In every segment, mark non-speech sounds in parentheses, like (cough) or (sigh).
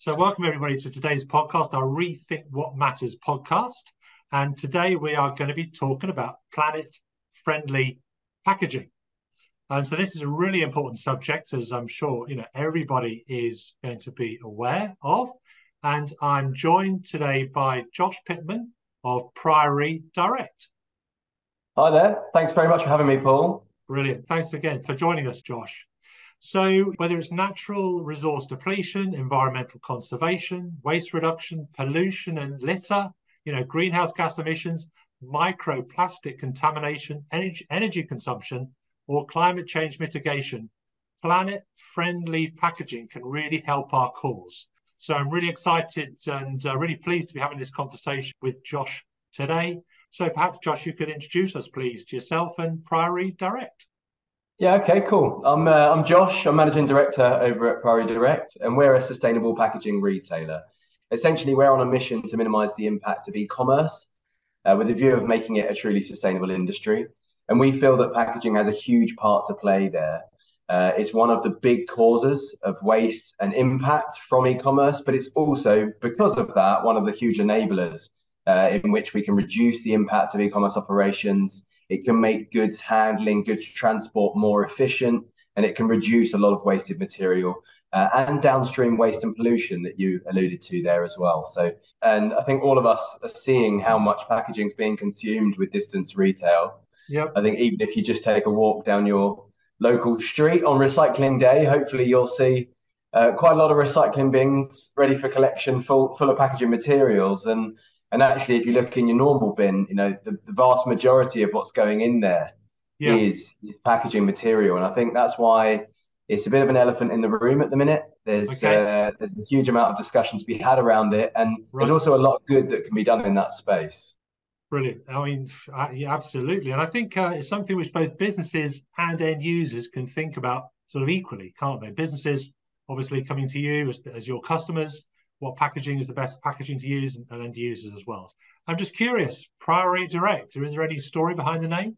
So, welcome everybody to today's podcast, our Rethink What Matters podcast. And today we are going to be talking about planet friendly packaging. And so, this is a really important subject, as I'm sure you know everybody is going to be aware of. And I'm joined today by Josh Pitman of Priory Direct. Hi there. Thanks very much for having me, Paul. Brilliant. Thanks again for joining us, Josh. So, whether it's natural resource depletion, environmental conservation, waste reduction, pollution and litter, you know, greenhouse gas emissions, microplastic contamination, energy, energy consumption, or climate change mitigation, planet friendly packaging can really help our cause. So, I'm really excited and uh, really pleased to be having this conversation with Josh today. So, perhaps, Josh, you could introduce us, please, to yourself and Priory Direct. Yeah, okay, cool. I'm uh, I'm Josh. I'm managing director over at Priory Direct, and we're a sustainable packaging retailer. Essentially, we're on a mission to minimise the impact of e-commerce, uh, with a view of making it a truly sustainable industry. And we feel that packaging has a huge part to play there. Uh, it's one of the big causes of waste and impact from e-commerce, but it's also because of that one of the huge enablers uh, in which we can reduce the impact of e-commerce operations it can make goods handling, goods transport more efficient, and it can reduce a lot of wasted material uh, and downstream waste and pollution that you alluded to there as well. So, and I think all of us are seeing how much packaging is being consumed with distance retail. Yep. I think even if you just take a walk down your local street on recycling day, hopefully you'll see uh, quite a lot of recycling bins ready for collection, full full of packaging materials. And and actually, if you look in your normal bin, you know, the, the vast majority of what's going in there yeah. is is packaging material. And I think that's why it's a bit of an elephant in the room at the minute. There's okay. uh, there's a huge amount of discussion to be had around it, and right. there's also a lot of good that can be done in that space. Brilliant. I mean, yeah, absolutely. And I think uh, it's something which both businesses and end users can think about sort of equally, can't they? Businesses obviously coming to you as, as your customers, what packaging is the best packaging to use and, and end users as well. I'm just curious, Priory Direct, is there any story behind the name?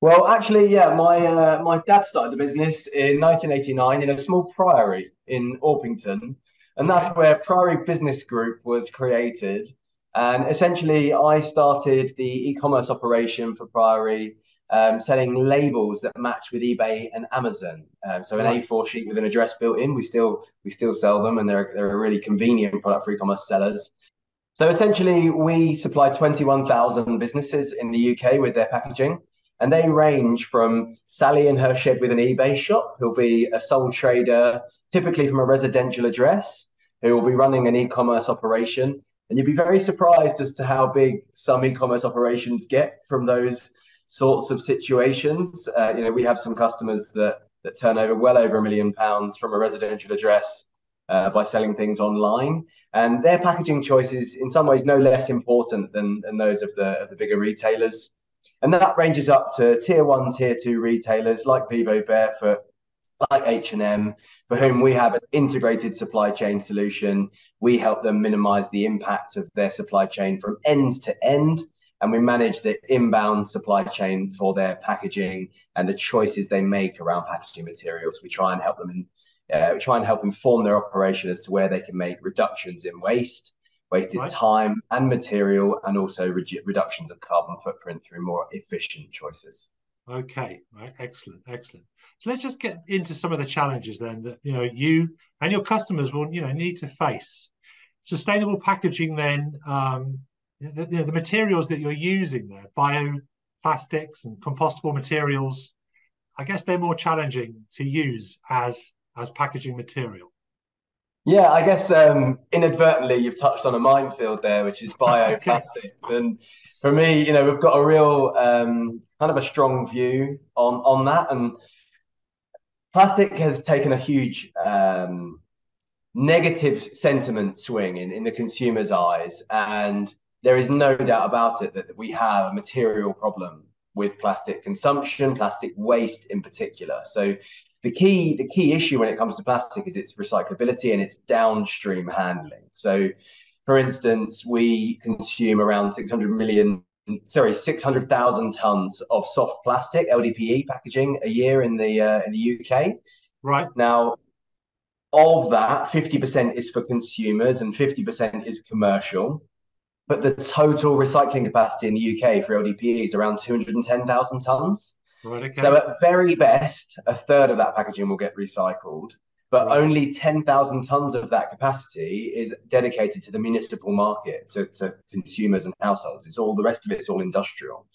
Well, actually, yeah, my uh, my dad started the business in 1989 in a small priory in Orpington, and that's where Priory Business Group was created. And essentially, I started the e-commerce operation for Priory um, selling labels that match with eBay and Amazon. Um, so an A4 sheet with an address built in, we still we still sell them, and they're they're a really convenient product for e-commerce sellers. So essentially, we supply 21,000 businesses in the UK with their packaging, and they range from Sally in her shed with an eBay shop, who'll be a sole trader, typically from a residential address, who will be running an e-commerce operation. And you'd be very surprised as to how big some e-commerce operations get from those sorts of situations. Uh, you know, we have some customers that that turn over well over a million pounds from a residential address uh, by selling things online, and their packaging choice is in some ways, no less important than than those of the of the bigger retailers. And that ranges up to tier one, tier two retailers like Vivobarefoot, like H&M, for whom we have an integrated supply chain solution. We help them minimize the impact of their supply chain from end to end and we manage the inbound supply chain for their packaging and the choices they make around packaging materials. We try and help them in, uh, we try and help inform their operation as to where they can make reductions in waste, wasted right. time and material, and also re- reductions of carbon footprint through more efficient choices. Okay, right, excellent, excellent. So let's just get into some of the challenges then that you know you and your customers will you know need to face. Sustainable packaging then um, the, the, the materials that you're using there, bioplastics and compostable materials, I guess they're more challenging to use as as packaging material. Yeah, I guess um, inadvertently you've touched on a minefield there, which is (laughs) bioplastics. okay. And for me, you know, we've got a real um, kind of a strong view on on that. And plastic has taken a huge um, negative sentiment swing in, in the consumer's eyes. And there is no doubt about it that we have a material problem with plastic consumption, plastic waste in particular. So the key the key issue when it comes to plastic is its recyclability and its downstream handling. So for instance, we consume around 600 million sorry 600,000 tons of soft plastic LDPE packaging a year in the uh, in the UK. Right. Now of that, 50% is for consumers and 50% is commercial. But the total recycling capacity in the UK for LDPE is around 210,000 tons. Right, okay. So at very best, a third of that packaging will get recycled, but right. only 10,000 tons of that capacity is dedicated to the municipal market, to, to consumers and households. It's all the rest of it is all industrial.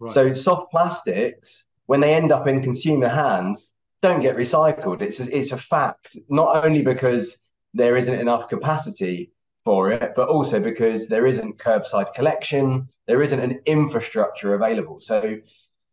Right. So soft plastics, when they end up in consumer hands, don't get recycled. It's a, it's a fact, not only because there isn't enough capacity for it, but also because there isn't curbside collection, there isn't an infrastructure available. So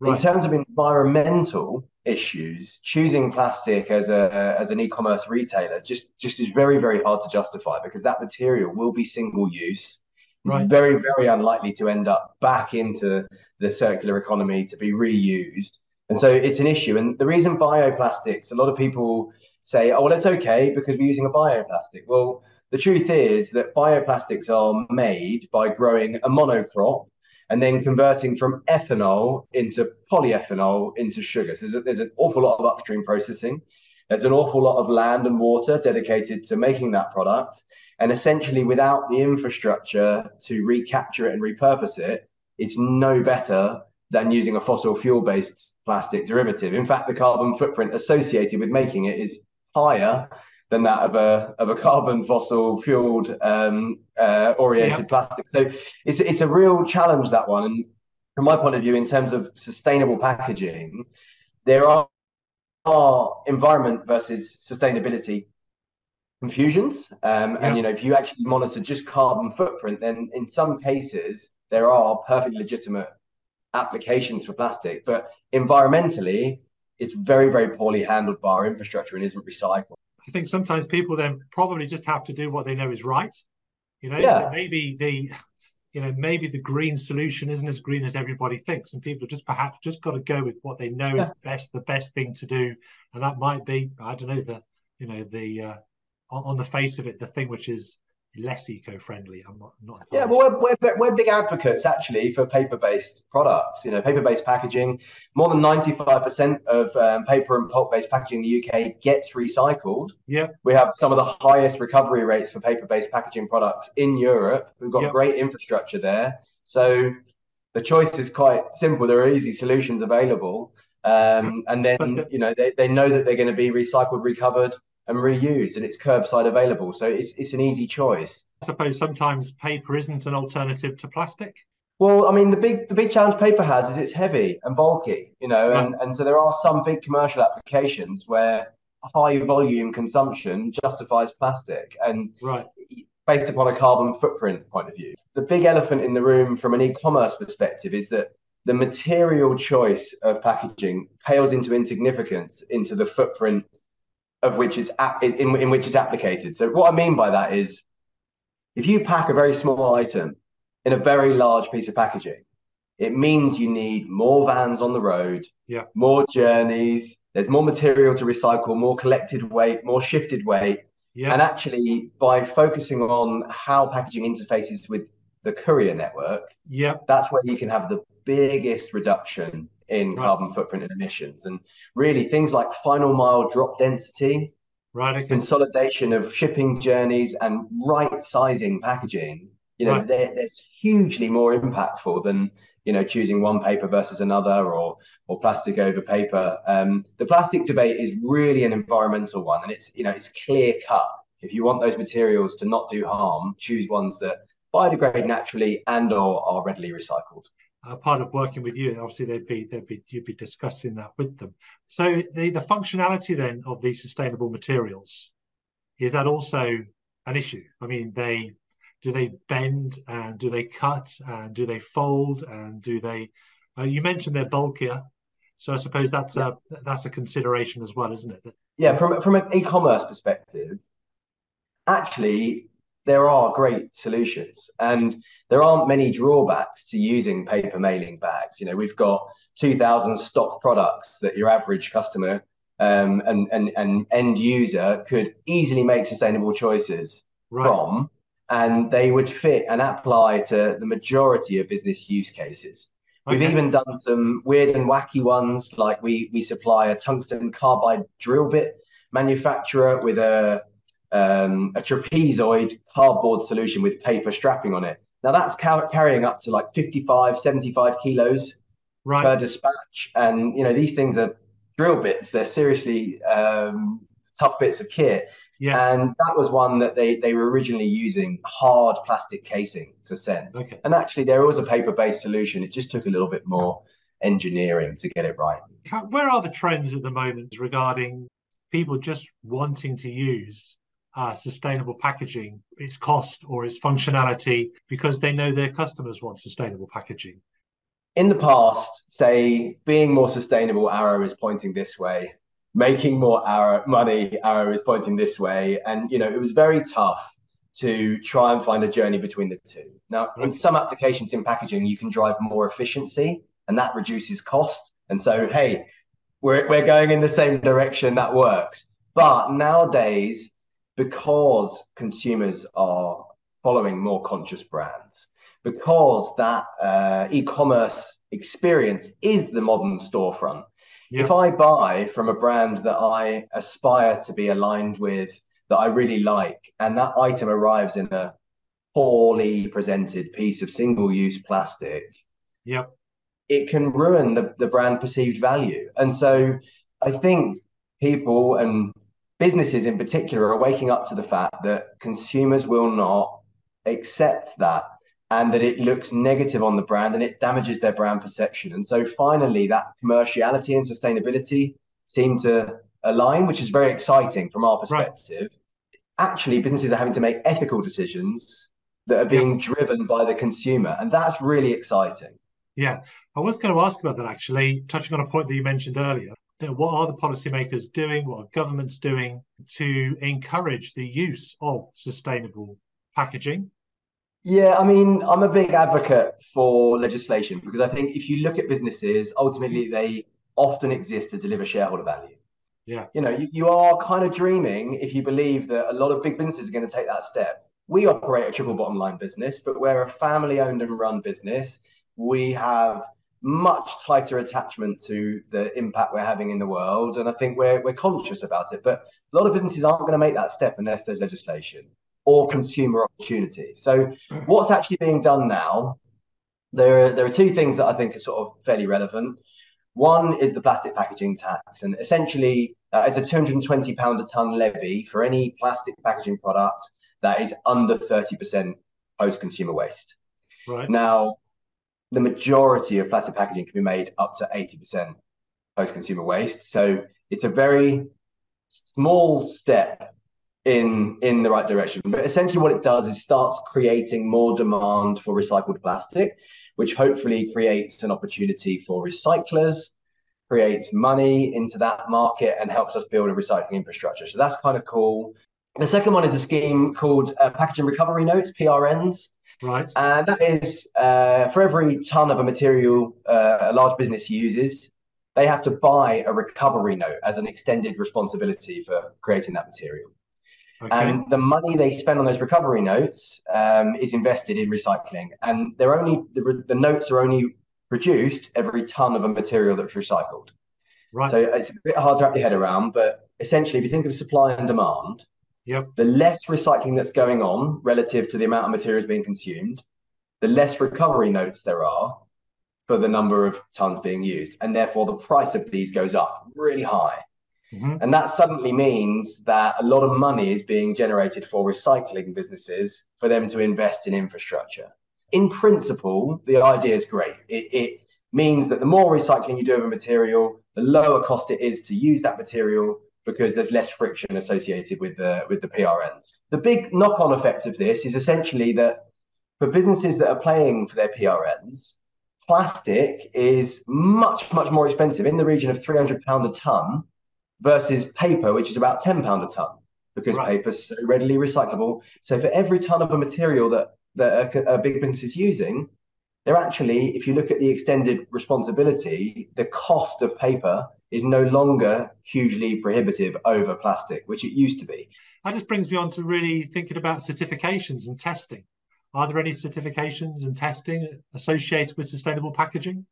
Right. In terms of environmental issues, choosing plastic as a as an e-commerce retailer just just is very very hard to justify because that material will be single use. It's right. very very unlikely to end up back into the circular economy to be reused, and so it's an issue. And the reason bioplastics, a lot of people say, oh well, it's okay because we're using a bioplastic. Well, the truth is that bioplastics are made by growing a monocrop and then converting from ethanol into polyethanol into sugar. So there's, a, there's an awful lot of upstream processing. There's an awful lot of land and water dedicated to making that product. And essentially, without the infrastructure to recapture it and repurpose it, it's no better than using a fossil fuel based plastic derivative. In fact, the carbon footprint associated with making it is higher than that of a of a carbon fossil fueled um, uh, oriented yeah. plastic. So it's it's a real challenge that one. And from my point of view, in terms of sustainable packaging, there are, are environment versus sustainability confusions. Um, yeah. And you know, if you actually monitor just carbon footprint, then in some cases there are perfectly legitimate applications for plastic, but environmentally, it's very very poorly handled by our infrastructure and isn't recycled. I think sometimes people then probably just have to do what they know is right. You know, yeah. so maybe the you know maybe the green solution isn't as green as everybody thinks, and people just perhaps just got to go with what they know yeah. is best, the best thing to do, and that might be I don't know the you know the uh, on the face of it the thing which is less eco-friendly. I'm not, not yeah, well, we're, we're, we're big advocates actually for paper-based products. You know, paper-based packaging. More than 95% of um, paper and pulp-based packaging in the UK gets recycled. Yeah, we have some of the highest recovery rates for paper-based packaging products in Europe. We've got great infrastructure there, so the choice is quite simple. There are easy solutions available. Um, and then the, you know they, they know that they're going to be recycled, recovered, and reused and it's curbside available. So it's, it's an easy choice. I suppose sometimes paper isn't an alternative to plastic. Well i mean the big the big challenge paper has is it's heavy and bulky you know and, and so there are some big commercial applications where high volume consumption justifies plastic and right. based upon a carbon footprint point of view. The big elephant in the room from an e-commerce perspective is that the material choice of packaging pales into insignificance into the footprint of which is in, in which is applicated. So what I mean by that is if you pack a very small item in a very large piece of packaging, it means you need more vans on the road, yeah. more journeys, there's more material to recycle, more collected weight, more shifted weight. Yeah. And actually, by focusing on how packaging interfaces with the courier network, yeah, that's where you can have the biggest reduction in right. carbon footprint and emissions. And really, things like final mile drop density, right, okay. consolidation of shipping journeys, and right sizing packaging. You know, right. they're, they're hugely more impactful than you know choosing one paper versus another or or plastic over paper. Um, the plastic debate is really an environmental one, and it's you know it's clear cut. If you want those materials to not do harm, choose ones that biodegrade naturally and or are readily recycled uh, part of working with you, obviously they'd be they'd be you'd be discussing that with them. So the the functionality then of these sustainable materials is that also an issue? I mean, they do they bend and do they cut and do they fold and do they? Uh, you mentioned they're bulkier, so I suppose that's a that's a consideration as well, isn't it? Yeah, from from an e-commerce perspective, actually there are great solutions and there aren't many drawbacks to using paper mailing bags you know we've got 2000 stock products that your average customer um, and, and, and end user could easily make sustainable choices right. from and they would fit and apply to the majority of business use cases okay. we've even done some weird and wacky ones like we we supply a tungsten carbide drill bit manufacturer with a um, a trapezoid cardboard solution with paper strapping on it. Now that's ca- carrying up to like 55, 75 kilos right. per dispatch. And, you know, these things are drill bits. They're seriously um, tough bits of kit. Yes. And that was one that they, they were originally using hard plastic casing to send. Okay. And actually, there was a paper based solution. It just took a little bit more engineering to get it right. Where are the trends at the moment regarding people just wanting to use uh, sustainable packaging, its cost or its functionality, because they know their customers want sustainable packaging? In the past, say being more sustainable, arrow is pointing this way. Making more arrow money, arrow is pointing this way. And you know, it was very tough to try and find a journey between the two. Now, in some applications in packaging, you can drive more efficiency and that reduces cost. And so, hey, we're, we're going in the same direction, that works. But nowadays, because consumers are following more conscious brands, because that uh, e-commerce experience is the modern storefront. Yeah. If I buy from a brand that I aspire to be aligned with, that I really like, and that item arrives in a poorly presented piece of single-use plastic, yeah, it can ruin the, the brand perceived value. And so I think people and businesses in particular are waking up to the fact that consumers will not accept that and that it looks negative on the brand and it damages their brand perception. And so finally, that commerciality and sustainability seem to align, which is very exciting from our perspective. Right. Actually, businesses are having to make ethical decisions that are being yeah. driven by the consumer. And that's really exciting. Yeah, I was going to ask about that actually, touching on a point that you mentioned earlier what are the policymakers doing? What are governments doing to encourage the use of sustainable packaging? Yeah, I mean, I'm a big advocate for legislation because I think if you look at businesses, ultimately they often exist to deliver shareholder value. Yeah. You know, you, you are kind of dreaming if you believe that a lot of big businesses are going to take that step. We operate a triple bottom line business, but we're a family owned and run business. We have much tighter attachment to the impact we're having in the world. And I think we're, we're conscious about it. But a lot of businesses aren't going to make that step unless there's legislation or consumer opportunity. So, what's actually being done now? There are, there are two things that I think are sort of fairly relevant. One is the plastic packaging tax, and essentially, uh, it's a 220 pound a ton levy for any plastic packaging product that is under 30% post consumer waste. Right. Now, the majority of plastic packaging can be made up to 80% post consumer waste. So it's a very small step in in the right direction. But essentially what it does is starts creating more demand for recycled plastic, which hopefully creates an opportunity for recyclers, creates money into that market and helps us build a recycling infrastructure. So that's kind of cool. The second one is a scheme called uh, packaging recovery notes, PRNs. Right. And that is uh, for every ton of a material uh, a large business uses, they have to buy a recovery note as an extended responsibility for creating that material. Okay. And the money they spend on those recovery notes um, is invested in recycling. And they're only the, the notes are only produced every ton of a material that's recycled. Right. So it's a bit hard to wrap your head around, but essentially, if you think of supply and demand, Yep. The less recycling that's going on relative to the amount of materials being consumed, the less recovery notes there are for the number of tons being used. And therefore, the price of these goes up really high. Mm-hmm. And that suddenly means that a lot of money is being generated for recycling businesses for them to invest in infrastructure. In principle, the idea is great. It, it means that the more recycling you do of a material, the lower cost it is to use that material because there's less friction associated with the with the PRNs. The big knock-on effect of this is essentially that for businesses that are playing for their PRNs, plastic is much much more expensive in the region of 300 pound a ton versus paper which is about 10 pound a ton because right. paper is so readily recyclable. So for every ton of a material that that a, a big business is using, they're actually, if you look at the extended responsibility, the cost of paper is no longer hugely prohibitive over plastic, which it used to be. That just brings me on to really thinking about certifications and testing. Are there any certifications and testing associated with sustainable packaging?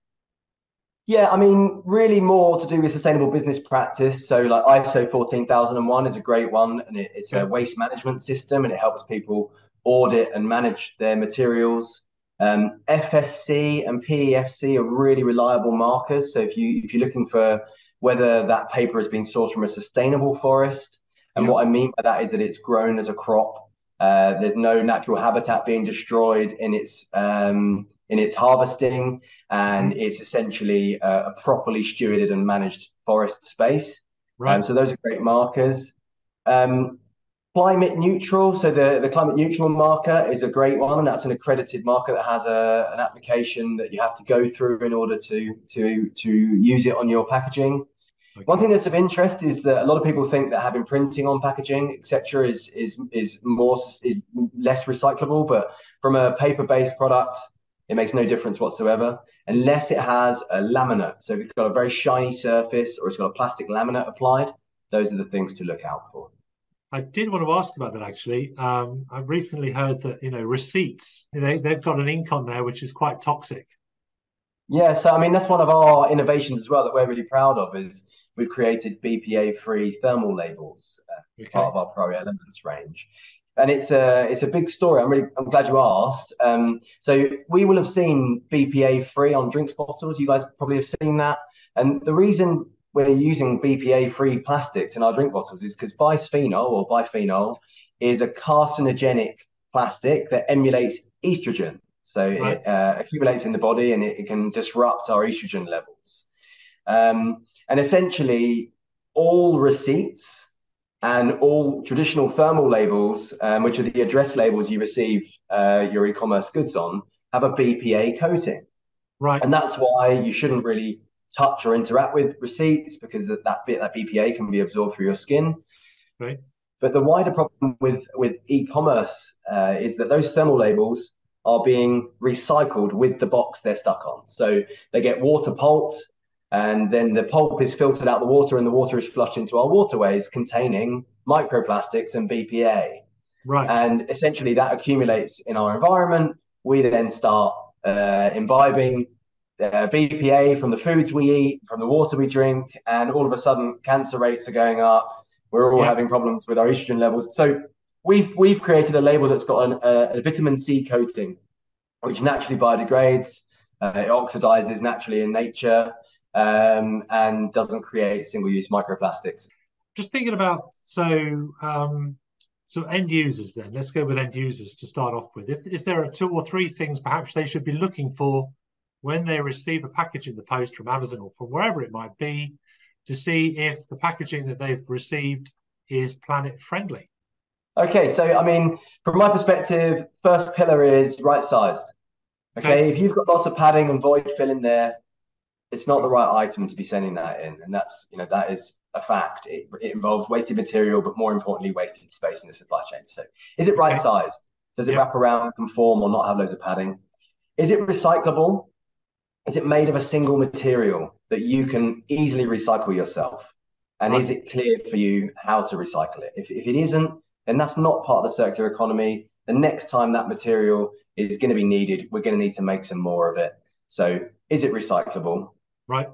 Yeah, I mean, really more to do with sustainable business practice. So, like ISO 14001 is a great one, and it, it's a waste management system, and it helps people audit and manage their materials. Um, FSC and PEFC are really reliable markers. So, if you if you're looking for whether that paper has been sourced from a sustainable forest, and yeah. what I mean by that is that it's grown as a crop. Uh, there's no natural habitat being destroyed in its um, in its harvesting, and mm-hmm. it's essentially a, a properly stewarded and managed forest space. Right. Um, so those are great markers. Um, climate neutral. So the, the climate neutral marker is a great one, and that's an accredited marker that has a, an application that you have to go through in order to to to use it on your packaging. Okay. One thing that's of interest is that a lot of people think that having printing on packaging, etc., is is is more is less recyclable. But from a paper-based product, it makes no difference whatsoever unless it has a laminate. So if it's got a very shiny surface or it's got a plastic laminate applied, those are the things to look out for. I did want to ask about that actually. Um, I've recently heard that you know receipts, you know, they've got an ink on there which is quite toxic. Yeah, so I mean that's one of our innovations as well that we're really proud of is we've created BPA-free thermal labels uh, as okay. part of our Pro Elements range and it's a it's a big story. I'm really I'm glad you asked. Um, so we will have seen BPA free on drinks bottles. You guys probably have seen that. And the reason we're using BPA free plastics in our drink bottles is because bisphenol or biphenol is a carcinogenic plastic that emulates estrogen. So right. it uh, accumulates in the body and it, it, can disrupt our estrogen levels. Um, and essentially, all receipts and all traditional thermal labels, um, which are the address labels you receive uh, your e-commerce goods on, have a BPA coating. Right. And that's why you shouldn't really touch or interact with receipts because that, that bit that BPA can be absorbed through your skin. Right. But the wider problem with with e-commerce uh, is that those thermal labels are being recycled with the box they're stuck on. So they get water pulped and then the pulp is filtered out the water and the water is flushed into our waterways containing microplastics and BPA. Right. And essentially that accumulates in our environment. We then start uh, imbibing uh, BPA from the foods we eat, from the water we drink, and all of a sudden cancer rates are going up. We're all yeah. having problems with our estrogen levels. So we've we've created a label that's got an, a, a vitamin C coating, which naturally biodegrades. Uh, it oxidizes naturally in nature um, and doesn't create single-use microplastics. Just thinking about so um, so end users. Then let's go with end users to start off with. If, is there two or three things perhaps they should be looking for when they receive a package in the post from Amazon or from wherever it might be to see if the packaging that they've received is planet friendly? Okay, so I mean, from my perspective, first pillar is right sized. Okay? okay, if you've got lots of padding and void fill in there, it's not the right item to be sending that in, and that's you know that is a fact. It, it involves wasted material, but more importantly, wasted space in the supply chain. So, is it right sized? Does it wrap around, conform, or not have loads of padding? Is it recyclable? Is it made of a single material that you can easily recycle yourself? And right. is it clear for you how to recycle it? If, if it isn't, then that's not part of the circular economy. The next time that material is going to be needed, we're going to need to make some more of it. So, is it recyclable? Right.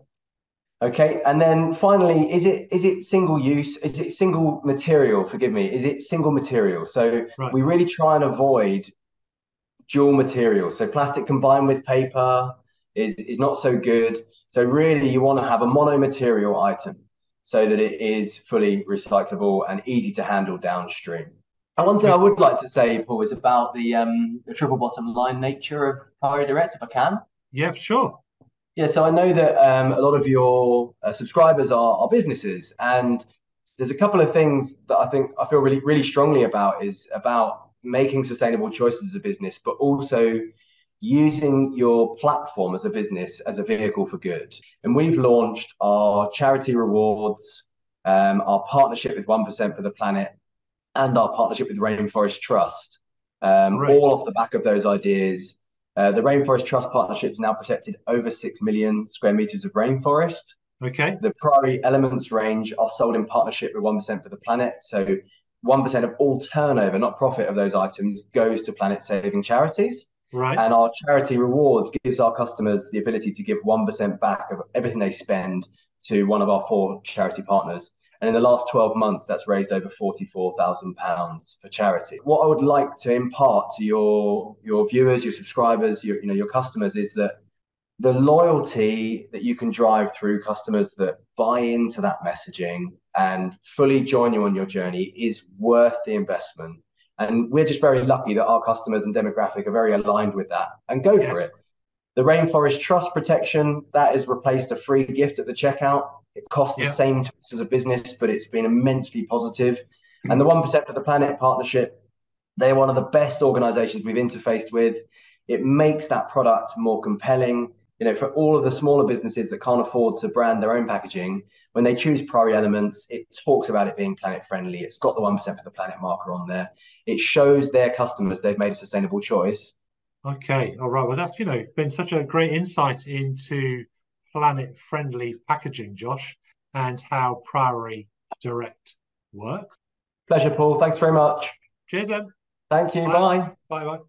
Okay, and then finally, is it is it single use? Is it single material? Forgive me. Is it single material? So right. we really try and avoid dual material. So plastic combined with paper is is not so good. So really, you want to have a mono material item so that it is fully recyclable and easy to handle downstream. And one thing I would like to say, Paul, is about the um, the triple bottom line nature of Priory Direct, if I can. Yeah, sure. Yeah, so I know that um, a lot of your uh, subscribers are, are businesses, and there's a couple of things that I think I feel really really strongly about is about making sustainable choices as a business, but also using your platform as a business as a vehicle for good. And we've launched our charity rewards, um, our partnership with One Percent for the Planet, and our partnership with Rainforest Trust, um, right. all off the back of those ideas uh, the Rainforest Trust Partnership has now protected over 6 million square meters of rainforest. Okay. The Priory Elements range are sold in partnership with 1% for the Planet. So 1% of all turnover, not profit of those items, goes to planet saving charities. Right. And our charity rewards gives our customers the ability to give 1% back of everything they spend to one of our four charity partners. And in the last 12 months, that's raised over £44,000 for charity. What I would like to impart to your, your viewers, your subscribers, your, you know, your customers is that the loyalty that you can drive through customers that buy into that messaging and fully join you on your journey is worth the investment. And we're just very lucky that our customers and demographic are very aligned with that and go yes. for it. The Rainforest Trust Protection, that has replaced a free gift at the checkout. It costs yeah. the same to us as a business, but it's been immensely positive. Mm-hmm. And the 1% for the Planet Partnership, they're one of the best organizations we've interfaced with. It makes that product more compelling you know, for all of the smaller businesses that can't afford to brand their own packaging, when they choose Priory Elements, it talks about it being planet friendly. It's got the 1% for the planet marker on there. It shows their customers they've made a sustainable choice. Okay. All right. Well, that's, you know, been such a great insight into planet friendly packaging, Josh, and how Priory Direct works. Pleasure, Paul. Thanks very much. Cheers, then. Thank you. Bye. Bye. Bye.